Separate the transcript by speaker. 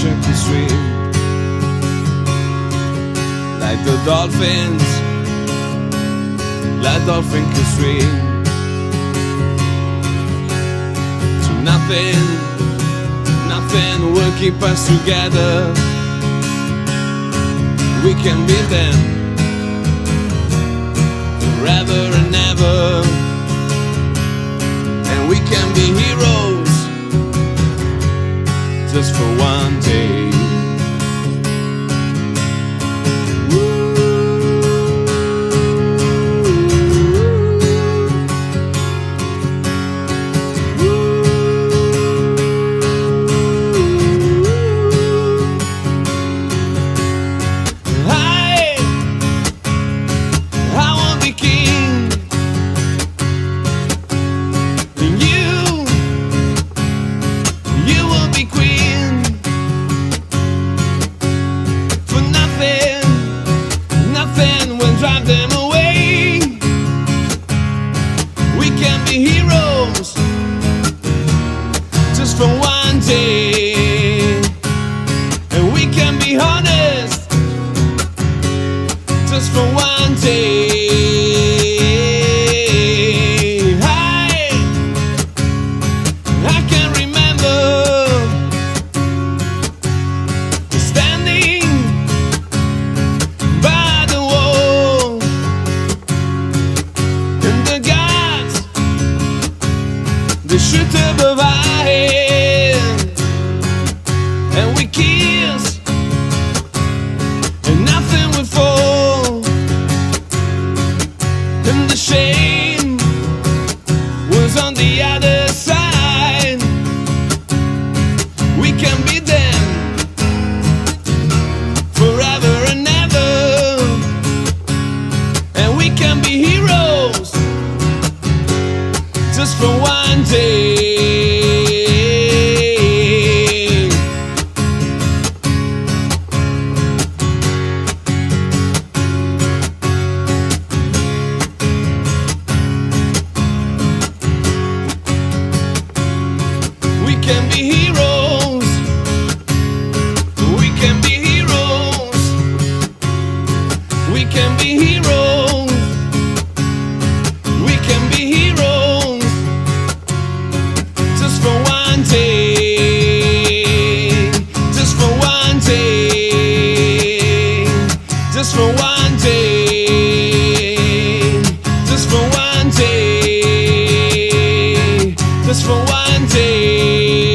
Speaker 1: could swim like the dolphins, like dolphin could swim. To nothing, nothing will keep us together. We can beat them forever and ever, and we can be heroes just one day. I, I can remember standing by the wall, and the shoot above our head, and we kiss for one day. We can be heroes. We can be heroes. We can be. One day. Just for one day.